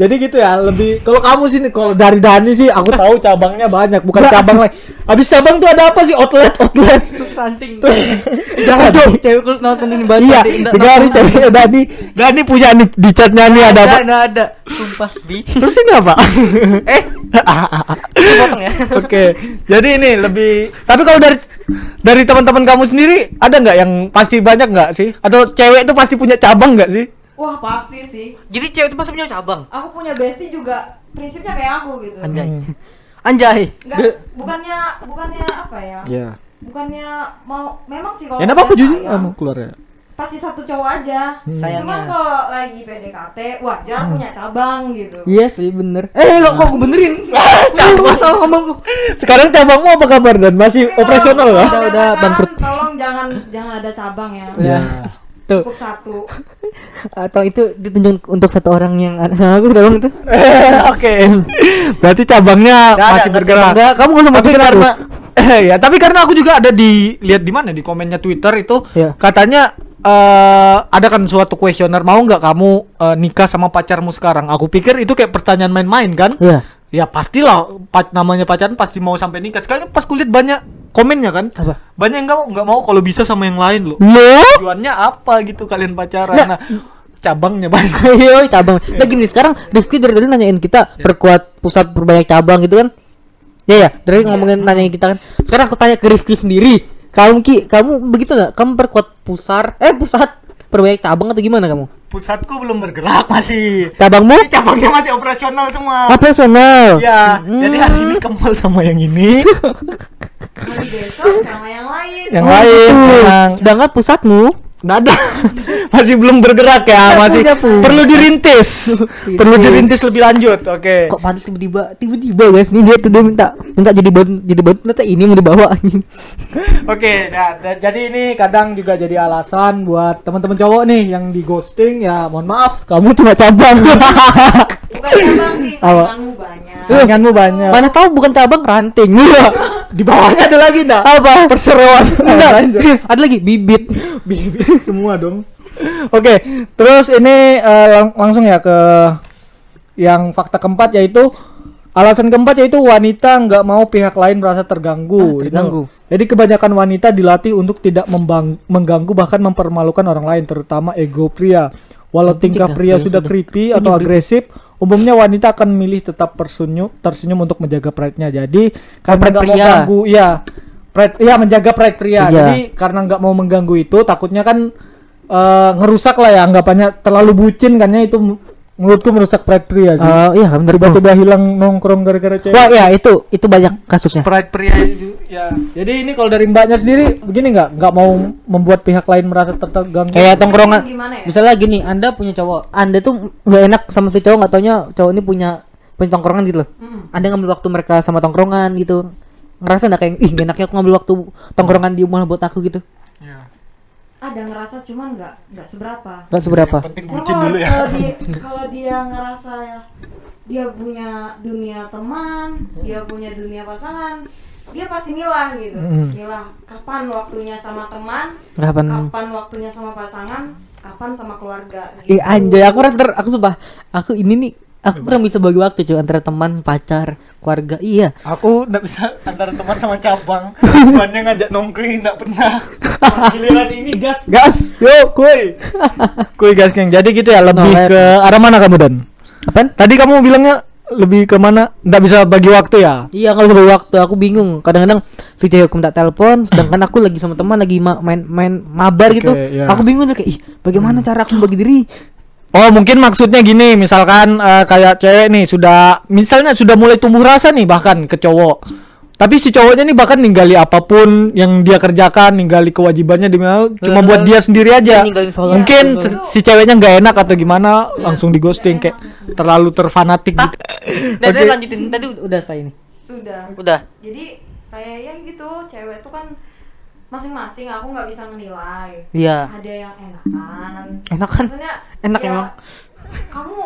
Jadi gitu ya, lebih kalau kamu sih nih, kalau dari Dani sih aku tahu cabangnya banyak, bukan cabang lain. Habis cabang tuh ada apa sih? Outlet, outlet. Ranting. Jangan tuh. Cewek nonton ini banget. Iya, dengar ceweknya Dani. Dani punya nih di chatnya nih ada apa? Ada, ada. Sumpah. Bi. Terus ini apa? Eh, potong ya. Oke, jadi ini lebih. Tapi kalau dari dari teman-teman kamu sendiri ada nggak yang pasti banyak nggak sih? Atau cewek itu pasti punya cabang nggak sih? Wah pasti sih. Jadi cewek itu pasti punya cabang. Aku punya bestie juga prinsipnya kayak aku gitu. Anjay. Hmm. Anjay. Enggak, bukannya bukannya apa ya? Iya. Bukannya mau memang sih Ya kalau nggak apa-apa udah jujur kamu keluar ya. pasti satu cowok aja. Sayangnya. Cuman kalau lagi PDKT wajar Hmm. punya cabang gitu. Iya sih bener. Eh kok kok aku benerin? Cabang salah ngomongku. Sekarang cabangmu apa kabar dan masih Tapi operasional lah? Udah, udah, bangkrut. Tolong jangan jangan ada cabang ya. Ya. Tuh. Cukup satu. Atau itu ditunjuk untuk satu orang yang sama aku tolong itu. Oke. Berarti cabangnya ada, masih bergerak. cabang. Nggak, kamu nggak usah Tapi aku. karena ya, tapi karena aku juga ada di lihat di mana di komennya Twitter itu Iya. katanya eh ada kan suatu kuesioner mau nggak kamu eh, nikah sama pacarmu sekarang? Aku pikir itu kayak pertanyaan main-main kan? Iya. Ya pastilah pac- namanya pacaran pasti mau sampai nikah. Sekarang pas kulihat banyak komennya kan? Apa? Banyak yang nggak mau nggak mau kalau bisa sama yang lain loh. Lo? Tujuannya apa gitu kalian pacaran? Nah. Nah, cabangnya banyak. Ayo cabang. Nah gini sekarang Rifki dari tadi nanyain kita perkuat pusat perbanyak cabang gitu kan. Ya ya, dari ngomongin nanyain kita kan. Sekarang aku tanya ke Rifki sendiri. Kamu Ki, kamu begitu nggak? Kamu perkuat pusar eh pusat perbanyak cabang atau gimana kamu? Pusatku belum bergerak masih. Cabangmu? Ini cabangnya masih operasional semua. Operasional. Ya, Hmm. jadi hari ini Kemal sama yang ini, Hari besok sama yang lain. yang Oh, lain Sedangkan pusatmu nggak ada, masih belum bergerak ya, masih punya perlu dirintis, perlu dirintis lebih lanjut. Oke. kok panas tiba-tiba tiba-tiba guys ini dia tuh dia minta minta jadi batu jadi batu ternyata ini mau dibawa anjing Oke, nah, da- jadi ini kadang juga jadi alasan buat teman-teman cowok nih yang di ghosting ya, mohon maaf, kamu cuma cabang. Bukan cabang sih? sainganmu banyak. Mana tahu bukan cabang ranting Di bawahnya ada lagi enggak? apa Perseroan. Enggak, Lanjut. ada lagi bibit Bibit semua dong. Oke, terus ini eh, lang- langsung ya ke yang fakta keempat yaitu alasan keempat yaitu wanita nggak mau pihak lain merasa terganggu. Ah, terganggu. Itu. Jadi kebanyakan wanita dilatih untuk tidak mengganggu bahkan mempermalukan orang lain, terutama ego pria. Walau tingkah pria sudah creepy atau agresif, umumnya wanita akan memilih tetap tersenyum, tersenyum untuk menjaga pride-nya. Jadi karena nggak mau ganggu, iya, pride, iya menjaga pride pria. Iya. Jadi karena nggak mau mengganggu itu, takutnya kan eh, ngerusak lah ya, anggapannya terlalu bucin kan ya itu menurutku merusak pride pria sih. Eh, iya benar Tiba-tiba hilang nongkrong gara-gara cewek. wah ya itu itu banyak kasusnya pride pria itu ya. Jadi ini kalau dari mbaknya sendiri begini nggak nggak mau membuat pihak lain merasa terganggu. kayak tongkrongan ya? misalnya gini anda punya cowok anda tuh nggak enak sama si cowok nggak taunya cowok ini punya punya tongkrongan gitu loh Mm. anda ngambil waktu mereka sama tongkrongan gitu ngerasa nggak kayak ih gak enaknya aku ngambil waktu tongkrongan dia malah buat aku gitu Ya. Ada ngerasa cuman nggak nggak seberapa. nggak seberapa Yang penting bucin kalau dulu ya. kalau dia, kalau dia ngerasa ya, dia punya dunia teman, dia punya dunia pasangan, dia pasti milah gitu. Mm. Milah kapan waktunya sama teman, kapan kapan waktunya sama pasangan, kapan sama keluarga. Gitu. Ih anjay aku rasa ter- aku sumpah aku ini nih aku kurang bisa bagi waktu cuy antara teman pacar keluarga. Iya. Aku nggak bisa antara teman sama cabang. Temannya ngajak nongkrong nggak pernah. Giliran ini gas, gas, yuk kuy, kuy gas yang jadi gitu ya lebih ke arah mana kamu dan? apaan? Tadi kamu bilangnya lebih ke mana? Nggak bisa bagi waktu ya? Iya nggak bisa bagi waktu. Aku bingung. Kadang-kadang si cewek aku minta telepon sedangkan aku lagi sama teman lagi ma- main main mabar gitu. Iya. aku bingung tuh kayak ih bagaimana cara aku bagi diri Oh mungkin maksudnya gini, misalkan eh, kayak cewek nih sudah, misalnya sudah mulai tumbuh rasa nih bahkan ke cowok. Tapi si cowoknya nih bahkan ninggali apa pun yang dia kerjakan, ninggali kewajibannya demi cuma buat dia sendiri aja. Mungkin si, ceweknya nggak enak atau gimana, langsung di ghosting kayak terlalu terfanatik gitu. Dan Oke. lanjutin tadi udah saya ini Sudah. udah Jadi kayak ya gitu, cewek tuh kan masing-masing aku nggak bisa menilai. iya Ada yang enakan. Enakan? Maksudnya Enak ya, emang. Kamu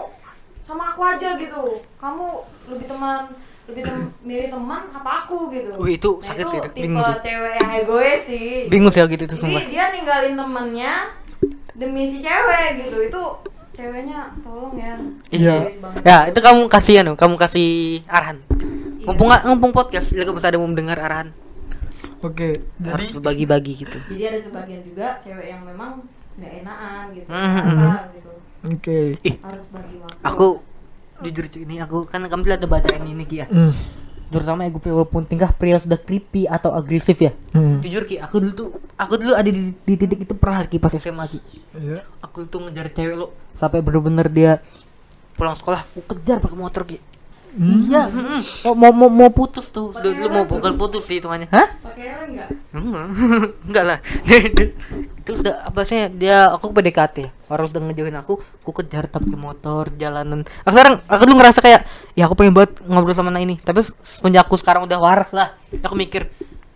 sama aku aja gitu. Kamu lebih teman lebih tem milih teman apa aku gitu. Wih, itu Nah, sakit itu sih, tipe bingung sih. cewek yang egois sih. bingung sih gitu Jadi sumpah dia ninggalin temennya demi si cewek gitu. Itu ceweknya tolong ya. Iya. Ya itu kamu kasih anu kamu kasih arahan mumpung nggak mumpung podcast jadi bisa ada mau mendengar arahan Oke, harus jadi bagi-bagi gitu Jadi ada sebagian juga cewek yang memang nggak enakan gitu, Mhm. rasa gitu. oke. Harus bagi waktu. aku jujur cuy ini aku kan kamu ada bacain ini Ki ya Hmm. terutama ego pria walaupun tingkah pria sudah creepy atau agresif ya Hmm. jujur Ki aku dulu tuh aku dulu ada di, di titik itu pernah Ki pas SMA Ki Iya. aku tuh ngejar cewek lo sampai bener-bener dia pulang sekolah aku kejar pakai motor Ki iya. Mm-mm. Oh, mau mau mau putus tuh. Sudah dulu mau bukan putus sih hitungannya hah? Pakai helm nggak? Enggak, enggak lah. itu sudah apa sih dia aku PDKT orang sudah ngejauhin aku aku kejar tapi ke motor jalanan. Aku sekarang aku dulu ngerasa kayak ya aku pengen banget ngobrol sama anak ini. Tapi semenjak aku sekarang udah waras lah. Aku mikir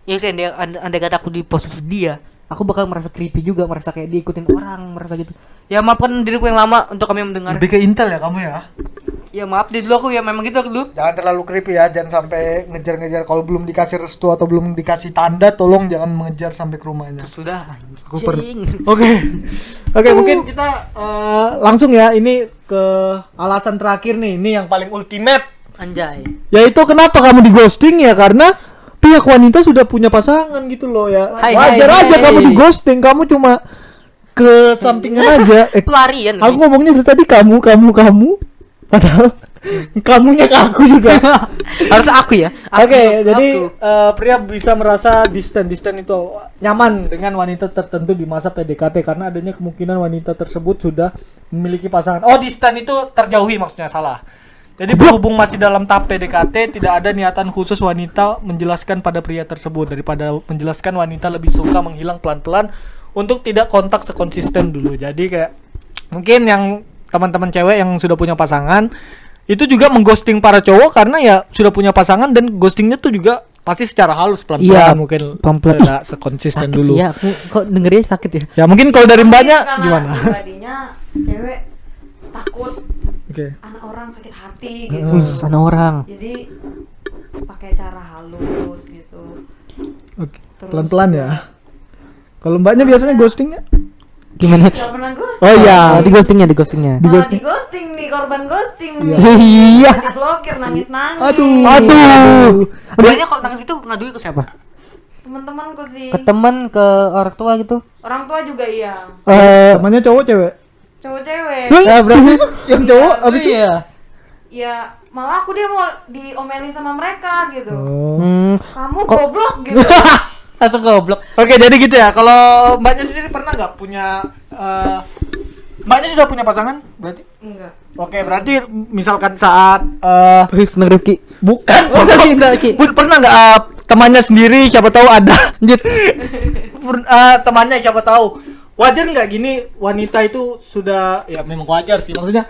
ya sih andai, andai, andai kata aku di posisi dia aku bakal merasa creepy juga merasa kayak diikutin orang merasa gitu. Ya maafkan diriku yang lama untuk kami mendengar. Lebih ke intel ya kamu ya. ya maaf deh dulu aku ya memang gitu aku dulu. Jangan terlalu creepy ya, jangan sampai ngejar-ngejar. Kalau belum dikasih restu atau belum dikasih tanda, tolong jangan mengejar sampai ke rumahnya. sudah Aku Oke. Oke, mungkin kita eh, langsung ya ini ke alasan terakhir nih, ini yang paling ultimate. anjay. Yaitu kenapa kamu di ghosting ya? Karena pihak wanita sudah punya pasangan gitu loh ya. Hai, Wajar hai, aja hai. kamu di ghosting, kamu cuma ke sampingan aja. Eh, pelarian aku ngomongnya dari tadi kamu, kamu, kamu. Padahal kamunya ke aku juga. harus aku ya Oke, Aku, jadi aku. eh, pria bisa merasa distant, distant itu nyaman dengan wanita tertentu di masa PDKT karena adanya kemungkinan wanita tersebut sudah memiliki pasangan. Oh, distant itu terjauhi maksudnya salah. Jadi berhubung masih dalam tahap PDKT, tidak ada niatan khusus wanita menjelaskan pada pria tersebut daripada menjelaskan wanita lebih suka menghilang pelan-pelan untuk tidak kontak sekonsisten dulu. Jadi kayak mungkin yang teman-teman cewek yang sudah punya pasangan itu juga mengghosting para cowok karena ya sudah punya pasangan dan ghostingnya tuh juga pasti secara halus pelan-pelan Iya, mungkin pelan-pelan. tidak sekonsisten sakit dulu. sih ya aku kok dengernya sakit ya Ya mungkin kalau dari mbaknya Karena gimana? pribadinya cewek takut Oke. anak orang sakit hati gitu Hmm. Wih, sana orang jadi pakai cara halus gitu Oke. Terus Pelan-pelan ya. juga Kalau mbaknya biasanya ghostingnya? gimana Gak pernah ghosting Oh iya, Oh, di ghostingnya di ghostingnya di Malah ghosting. di ghosting nih korban ghosting Iya. nih iya di blokir nangis nangis Aduh. aduh Biasanya kalau nangis itu ngaduin ke siapa teman-temanku sih ke teman ke orang tua gitu orang tua juga iya eh Temannya cowok cewek? Cowok cewek. Ya berarti yang cowok habis itu. iya. Ya malah aku dia mau diomelin sama mereka gitu. Oh. hmm, kamu goblok gitu. Langsung goblok. Oke, jadi gitu ya. Kalau mbaknya sendiri pernah nggak punya eh, mbaknya sudah punya pasangan berarti? enggak. Oke, berarti misalkan saat eh Wih, seneng Rifki. Bukan. Pun- pernah nggak eh, temannya sendiri? Siapa tahu ada. Lanjut. Eh, temannya siapa tahu wajar nggak gini wanita itu sudah ya memang wajar sih maksudnya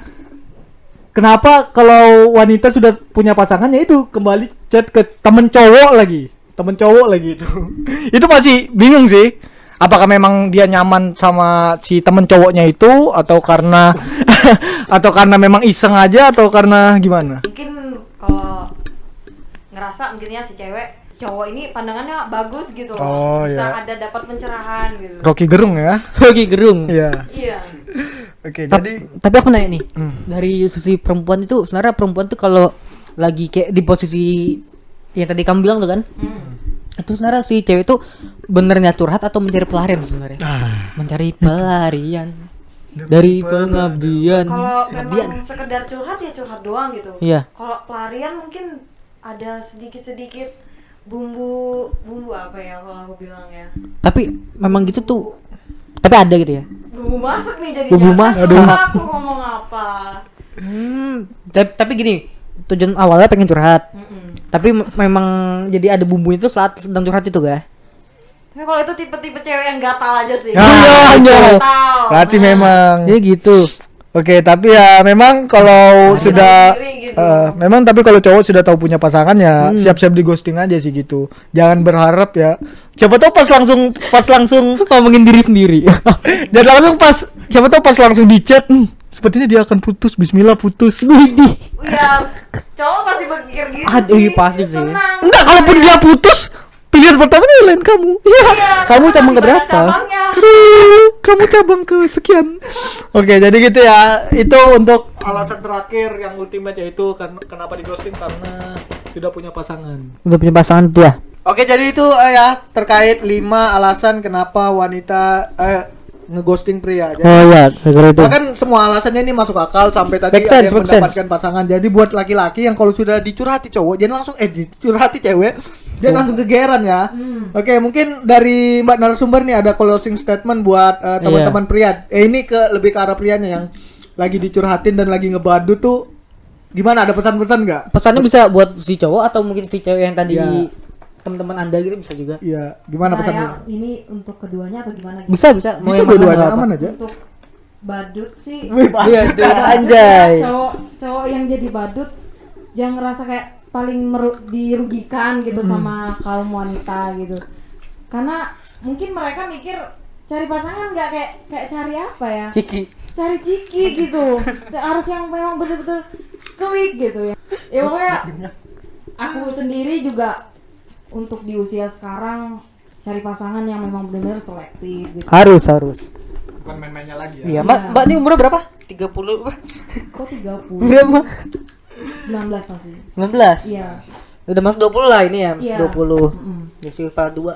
Kenapa kalau wanita sudah punya pasangan ya itu kembali chat ke temen cowok lagi, temen cowok lagi itu. itu masih bingung sih. Apakah memang dia nyaman sama si temen cowoknya itu atau karena atau karena memang iseng aja atau karena gimana? mungkin kalau ngerasa mungkinnya si cewek cowok ini pandangannya bagus gitu Oh, bisa iya. ada dapat pencerahan gitu Rocky Gerung ya. Rocky Gerung Iya. iya Oke, jadi tapi aku nanya nih Hmm. dari sisi perempuan itu sebenarnya perempuan tuh kalau lagi kayak di posisi yang tadi kamu bilang tuh kan Hmm. itu sebenarnya si cewek itu benernya curhat atau mencari pelarian sebenarnya ah, mencari pelarian dari pengabdian kalau pengabdian memang sekedar curhat ya curhat doang gitu Iya. kalau pelarian mungkin ada sedikit sedikit bumbu bumbu apa ya kalau aku bilang ya? Tapi memang gitu tuh. Tapi ada gitu ya? Bumbu masak nih jadinya. Bumbu Kan masak. salah aku ngomong apa. Hmm, tapi, tapi gini tujuan awalnya pengen curhat. Mm-mm. tapi me- memang jadi ada bumbu itu saat sedang curhat itu ga? Tapi kalau itu tipe-tipe cewek yang gatal aja sih. Ah, iya. gatal. Berarti Nah. memang. Jadi gitu Oke, tapi ya memang kalau Hati sudah sendiri gitu. eh, memang tapi kalau cowok sudah tahu punya pasangan ya Hmm. siap-siap di ghosting aja sih gitu. Jangan berharap ya. Siapa tahu pas langsung pas langsung ngomongin diri sendiri dan langsung pas siapa tahu pas langsung di chat, hmm, sepertinya dia akan putus. Bismillah putus. Iya, cowok pasti berpikir gitu Aduh, sih. iya, pasti sih. Senang. Enggak, kalaupun dia putus, pilihan pertamanya lain kamu. Iya. Kamu karena cabang cabangnya. Aduh, kamu cabang ke sekian. Oke, jadi gitu ya. Itu untuk alasan terakhir yang ultimate yaitu kan kenapa di ghosting karena sudah punya pasangan. udah punya pasangan tuh ya Oke, jadi itu eh, ya terkait 5 alasan kenapa wanita eh, ngeghosting pria. Jadi, oh iya gara itu Bahkan semua alasannya ini masuk akal sampai tadi Make ada sense, yang make sense. mendapatkan pasangan. Jadi buat laki-laki yang kalau sudah dicurhati cowok, jangan langsung eh dicurhati cewek, dia langsung kegeran ya. Oke, mungkin dari Mbak narasumber nih ada closing statement buat eh, teman-teman pria. Eh ini ke lebih ke arah prianya yang lagi dicurhatin dan lagi ngebadu tuh gimana? Ada pesan-pesan nggak? pesannya bisa buat si cowok atau mungkin si cewek yang tadi Iya. Teman-teman anda gitu bisa juga Iya, gimana Nah, pesannya? ya, ini untuk keduanya atau gimana gitu? bisa bisa mau Bisa apa. aman aja. Untuk badut sih. Wih, Iya, bagus. tuh, badut anjay. ya, cowok cowok yang jadi badut jangan ngerasa kayak paling meru- dirugikan gitu sama kaum wanita gitu. karena mungkin mereka mikir cari pasangan nggak kayak kayak cari apa ya Ciki. cari ciki gitu harus yang memang betul-betul klik gitu ya ya pokoknya aku sendiri juga untuk di usia sekarang cari pasangan yang memang benar-benar selektif gitu Harus harus. Bukan main-mainnya lagi ya. Iya, Mbak, Mbak ini umurnya berapa? 30 kok 30 berapa? 19 masih 19. iya Udah masuk 20 lah ini ya, masuk Iya. 20. Mm-mm. Ya sih kepala dua.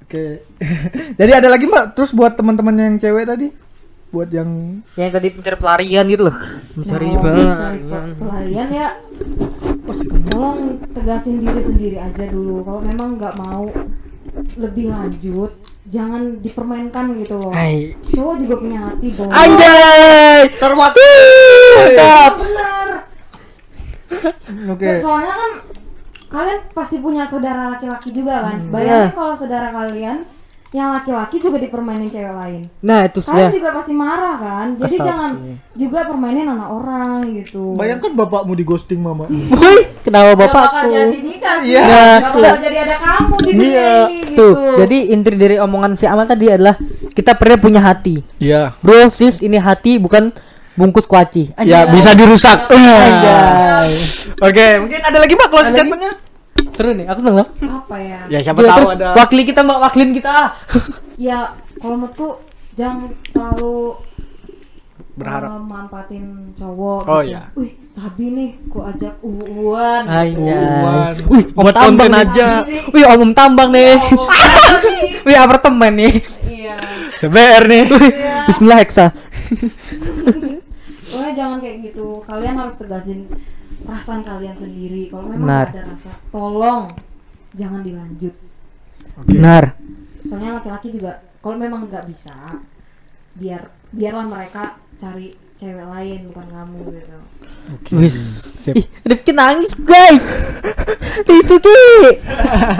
Oke. Jadi ada lagi Mbak, terus buat teman-teman yang cewek tadi buat yang Yang tadi mencari pelarian gitu loh. Mencari Nah, pelarian. pelarian ya tolong tegasin diri sendiri aja dulu kalau memang nggak mau lebih lanjut jangan dipermainkan gitu loh Hai. cowok juga punya hati dong Anjay. terwakil. Mantap. bener Oke. So- soalnya kan kalian pasti punya saudara laki-laki juga kan Hmm. bayangin Iya. kalau saudara kalian yang laki-laki juga dipermainin cewek lain Nah, itu kalian sudah. juga pasti marah kan jadi Kesal jangan sih. juga permainin anak orang gitu Bayangkan bapakmu di ghosting mama. Woi, kenapa Gak bapakku? jadi nikah sih Iya. Gak bakal jadi ada kamu di dunia Iya. ini gitu Tuh, jadi inti dari omongan si Amal tadi adalah kita pernah punya hati. Iya. Bro, sis, ini hati bukan bungkus kuaci. Ya bisa dirusak. Oke, mungkin ada lagi Mbak closing statementnya? Seru nih, aku seneng apa ya Ya siapa Tuh, tahu terus ada. wakili kita mbak wakilin kita. ya kalau menurutku jangan terlalu Berharap. uh, manfaatin cowok Oh, gitu. iya. wih sabi nih ku ajak uwan. Uwan. Wih, om Buat tambang aja. Wih, om tambang nih. Oh. Wih, apartemen nih. iya CBR nih. Iya. Bismillah Hexa. pokoknya jangan kayak gitu kalian harus tegasin perasaan kalian sendiri kalau memang Benar. ada rasa tolong jangan dilanjut Benar. soalnya laki-laki juga kalau memang nggak bisa biar biarlah mereka cari cewek lain bukan kamu gitu Wis. Sip. Ih, Rifki nangis, guys. Rifki.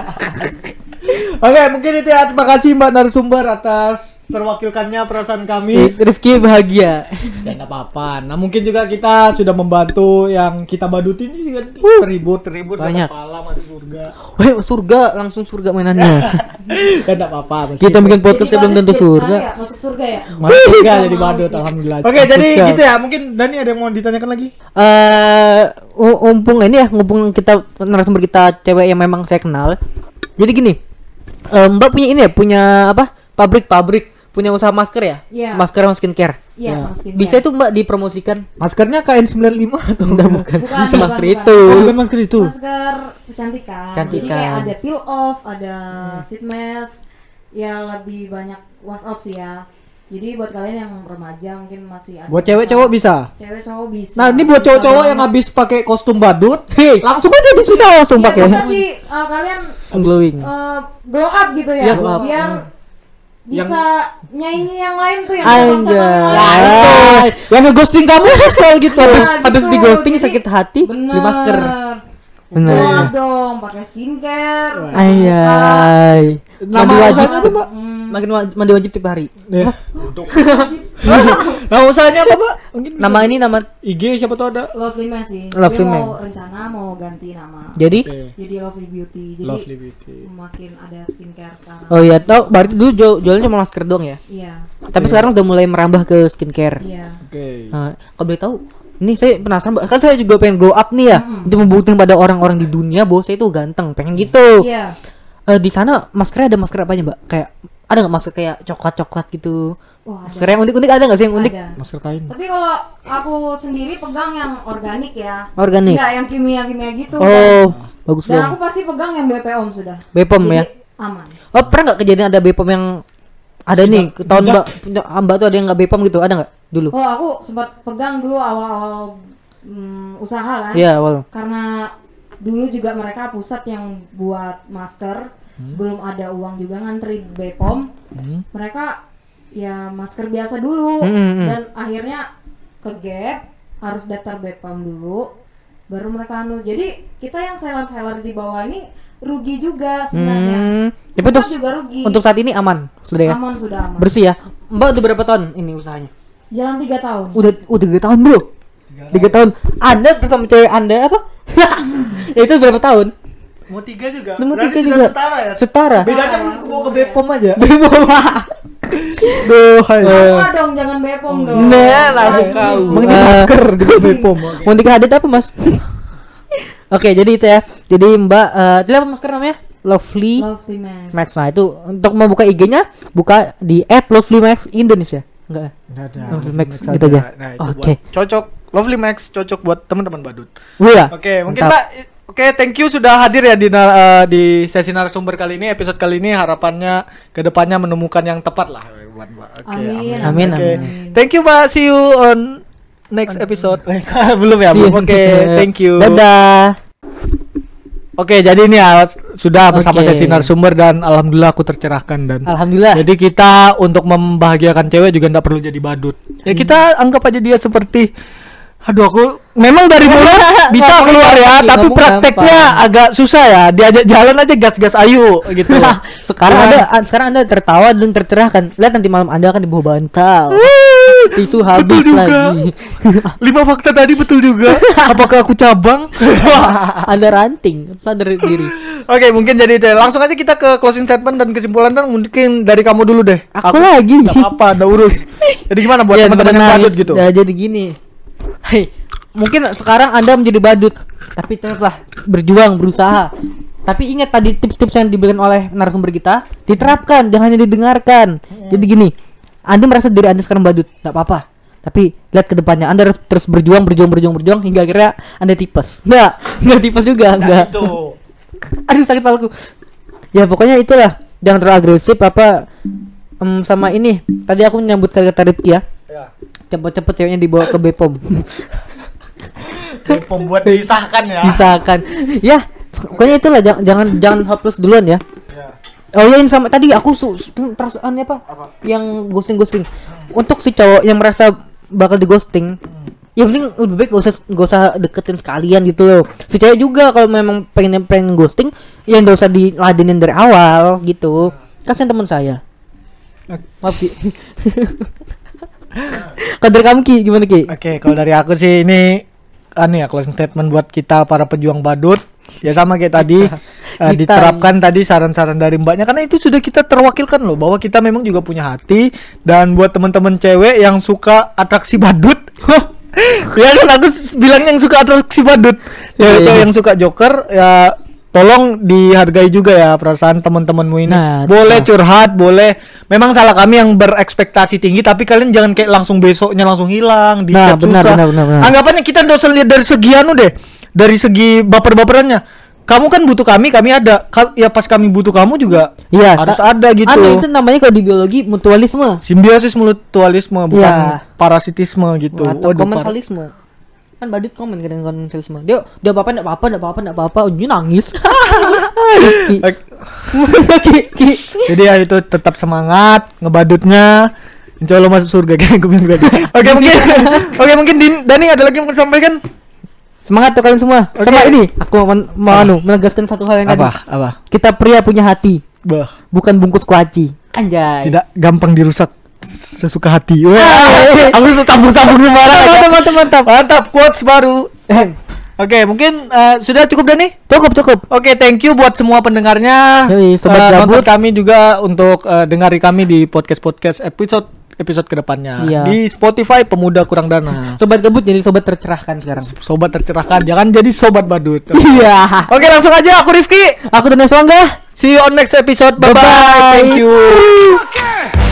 Oke, mungkin itu ya. Terima kasih Mbak narasumber atas terwakilkannya perasaan kami. Rifki bahagia. Ya nggak apa-apa. Nah mungkin juga kita sudah membantu yang kita badutin ini juga terhibur terhibur Banyak. pahala masuk surga. Wih, surga langsung surga mainannya. ya nggak apa-apa. Kita bikin podcast belum tentu surga. ya, masuk surga ya masuk surga jadi badut alhamdulillah. Oke, jadi gitu ya. Mungkin Dani ada yang mau ditanyakan lagi? eh uh, umpung ini ya, ngumpung kita narasumber kita cewek yang memang saya kenal. Jadi gini, eh, Mbak punya ini ya, punya apa? Pabrik-pabrik, punya usaha masker ya? Iya. Masker sama skincare. iya Ya. sama skincare. Bisa itu Mbak dipromosikan? Maskernya KN95 atau Enggak bukan. Bukan, Bisa bukan, masker bukan. itu. Oh, bukan masker itu. masker kecantikan. Jadi Cantikan. kayak ada peel off, ada sheet mask, ya lebih banyak wash off sih ya. Jadi buat kalian yang remaja mungkin masih ada. Buat cewek cowok bisa. Cewek cowok bisa. Nah ini buat cowok-cowok yang habis pakai kostum badut, Hei, langsung aja bisa. langsung Iya, pakai. bisa sih uh, kalian Glowing. uh, glow up gitu ya, Iya, glow up. biar Yang- bisa nyanyi yang lain tuh yang Anjay. yang. Yang ngeghosting kamu kesel gitu. Habis Nah, habis gitu. di ghosting Jadi, sakit hati, beli masker. Glow up dong, pakai skincare. Ayai. Nama usahanya apa, Mbak? Hmm. Makin mandi wajib tiap hari. Ya. Nama usahanya apa, Mbak? Mungkin Nama ini nama IG siapa tahu ada. Lovely Man sih. Lovely Man. mau rencana mau ganti nama. jadi. Jadi Lovely Beauty. Jadi Lovely Beauty. makin ada skincare sekarang. Oh iya, tau berarti dulu jual, jualnya cuma masker doang ya. Iya. Tapi sekarang udah mulai merambah ke skincare. Iya. Oke. Nah, kalau boleh tahu, ini saya penasaran, Mbak. kan saya juga pengen grow up nih ya, untuk membuktikan pada orang-orang di dunia bahwa saya itu ganteng, pengen gitu. Iya. Eh, di sana maskernya ada masker apa aja, Mbak? Kayak ada nggak masker kayak coklat-coklat gitu? Wah, ada. Masker yang unik-unik ada nggak sih yang unik? Ada. Masker kain. Tapi kalau aku sendiri pegang yang organik ya. Organik. Enggak yang kimia-kimia gitu. Oh, bagus Dan aku dong. pasti pegang yang BPOM sudah. Bepom Jadi ya. Aman. Oh, pernah nggak kejadian ada Bepom yang ada nih ke tahun. Mbak, punya Mbak tuh ada yang nggak Bepom gitu, ada nggak dulu? Oh, aku sempat pegang dulu awal-awal mm, usaha kan. Iya, awal. Karena dulu juga mereka pusat yang buat masker, belum ada uang juga ngantri BPOM. Hmm. Mereka ya masker biasa dulu Hmm, hmm, hmm. dan akhirnya ke Gap harus daftar BPOM dulu baru mereka anu. Jadi kita yang seller-seller di bawah ini rugi juga sebenarnya. Hmm. Tapi Pusat untuk juga rugi. untuk saat ini aman sudah ya. aman sudah aman. Bersih ya. Mbak udah berapa tahun ini usahanya? Jalan tiga tahun. Udah udah tiga tahun bro. Tiga tahun. Anda bersama cewek Anda apa? itu berapa tahun? Mau tiga juga. Mau tiga sudah juga. setara ya. Setara. Bedanya mau ke- mau ke Bepom aja. Duh, hai. Sama dong, jangan bepom dong. Nah, langsung Nah, kau. Emang ini Eh, masker di Bepom. Mau tiga hadit apa mas? Oke jadi itu ya. Jadi Mbak, eh itu apa masker namanya? Lovely Lovely man. Max. Nah itu untuk membuka IG-nya buka di @lovelymax Indonesia. Enggak. Enggak ada. Lovely Max gitu aja. Nah, itu Oke. buat cocok Lovely Max cocok buat teman-teman badut. Wih Oke, mungkin Mantap. Mbak Oke, thank you sudah hadir ya di eh, di sesi narasumber kali ini, episode kali ini harapannya ke depannya menemukan yang tepat lah buat Mbak. Oke, Amin, Amin, Oke. amin. Thank you Mbak, see you on next episode. Belum ya. Oke, next- thank you. Dadah. Oke, jadi ini ya sudah bersama Oke. sesi narasumber dan alhamdulillah aku tercerahkan dan Alhamdulillah. jadi kita untuk membahagiakan cewek juga nggak perlu jadi badut. Ya kita anggap aja dia seperti Aduh aku memang dari mulut bisa keluar ya, tapi ngomong prakteknya gampang. agak susah ya. Diajak jalan aja gas-gas ayu gitu. sekarang anda sekarang anda tertawa dan tercerahkan. Lihat nanti malam anda akan di bawah bantal. Tisu betul habis juga. lagi. Lima fakta tadi betul juga. Apakah aku cabang? anda ranting, sadar diri. Oke, mungkin jadi itu. ya. Langsung aja kita ke closing statement dan kesimpulan dan mungkin dari kamu dulu deh. Aku lagi. Gak apa-apa, ada urus. Jadi gimana buat Ya, teman-teman yang badut gitu? ya, jadi gini. Hei, mungkin sekarang Anda menjadi badut, tapi tetaplah berjuang, berusaha. Tapi ingat tadi tips-tips yang diberikan oleh narasumber kita diterapkan, jangan hanya didengarkan. Jadi gini, Anda merasa diri Anda sekarang badut, tak apa-apa. Tapi lihat ke depannya, Anda harus terus berjuang, berjuang, berjuang, berjuang hingga akhirnya Anda tipes. Enggak, enggak tipes juga, enggak. Itu. Aduh sakit kepalaku. Ya pokoknya itulah, jangan terlalu agresif apa em, sama ini. Tadi aku menyambut kata-kata Rifki ya Ya. cepet-cepet ceweknya dibawa ke Bepom Pembuat disahkan ya. disahkan ya pokoknya itulah jangan jangan jangan hopeless duluan Ya. Oh ya ini sama tadi aku su su- perasaan apa? yang ghosting ghosting untuk si cowok yang merasa bakal di ghosting ya mending lebih baik gak usah gak usah deketin sekalian gitu loh. Si cewek juga kalau memang pengen pengen ghosting ya gak usah diladenin dari awal gitu. Kasihan teman saya. Maaf ki. Kader kamu ki. Gimana ki? Oke, kalau dari aku sih ini aneh ya closing statement buat kita para pejuang badut. Ya sama kayak tadi Kita. diterapkan tadi saran-saran dari mbaknya karena itu sudah kita terwakilkan loh bahwa kita memang juga punya hati dan buat teman-teman cewek yang suka atraksi badut. ya kan aku bilang yang suka atraksi badut. Ya cewek yang suka joker ya tolong dihargai juga ya perasaan teman-temanmu ini. Nah, boleh nah. curhat, boleh. Memang salah kami yang berekspektasi tinggi tapi kalian jangan kayak langsung besoknya langsung hilang di Nah, benar, susah. benar, benar, benar. Anggapannya kita nggak usah lihat dari segi anu deh. Dari segi baper-baperannya. Kamu kan butuh kami, kami ada. Ka- ya pas kami butuh kamu juga Iya, harus ada gitu. Anu itu namanya kalau di biologi mutualisme Simbiosis mutualisme bukan Iya. parasitisme gitu. atau Waduh, par- komensalisme kan badut komen kan dengan komensalisme dia dia apa enggak apa-apa enggak apa-apa enggak apa-apa ujungnya nangis. Jadi ya itu tetap semangat ngebadutnya. Insya Allah masuk surga kayak gue bilang tadi. Oke mungkin Oke mungkin Dani ada lagi yang mau sampaikan? Semangat tuh kalian semua Oke. sama ini aku mau, mau anu menegaskan satu hal yang tadi Apa? kita pria punya hati Bah, bukan bungkus kuaci anjay tidak gampang dirusak sesuka hati. Wah, aku campur-campur sembarang. mantap mantap mantap Mantap quotes baru. Oke, mungkin eh, sudah cukup Dani? cukup cukup Oke, thank you buat semua pendengarnya. Yoi, sobat Eh, gabut. kami juga untuk eh, dengari kami di podcast-podcast episode episode ke depannya Iya. di Spotify Pemuda Kurang Dana. sobat gabut jadi sobat tercerahkan sekarang Sobat tercerahkan, jangan jadi sobat badut. iya Oke, langsung aja aku Rifki. aku Daniel Swangga See you on next episode. Bye bye. Bye-bye. Thank you.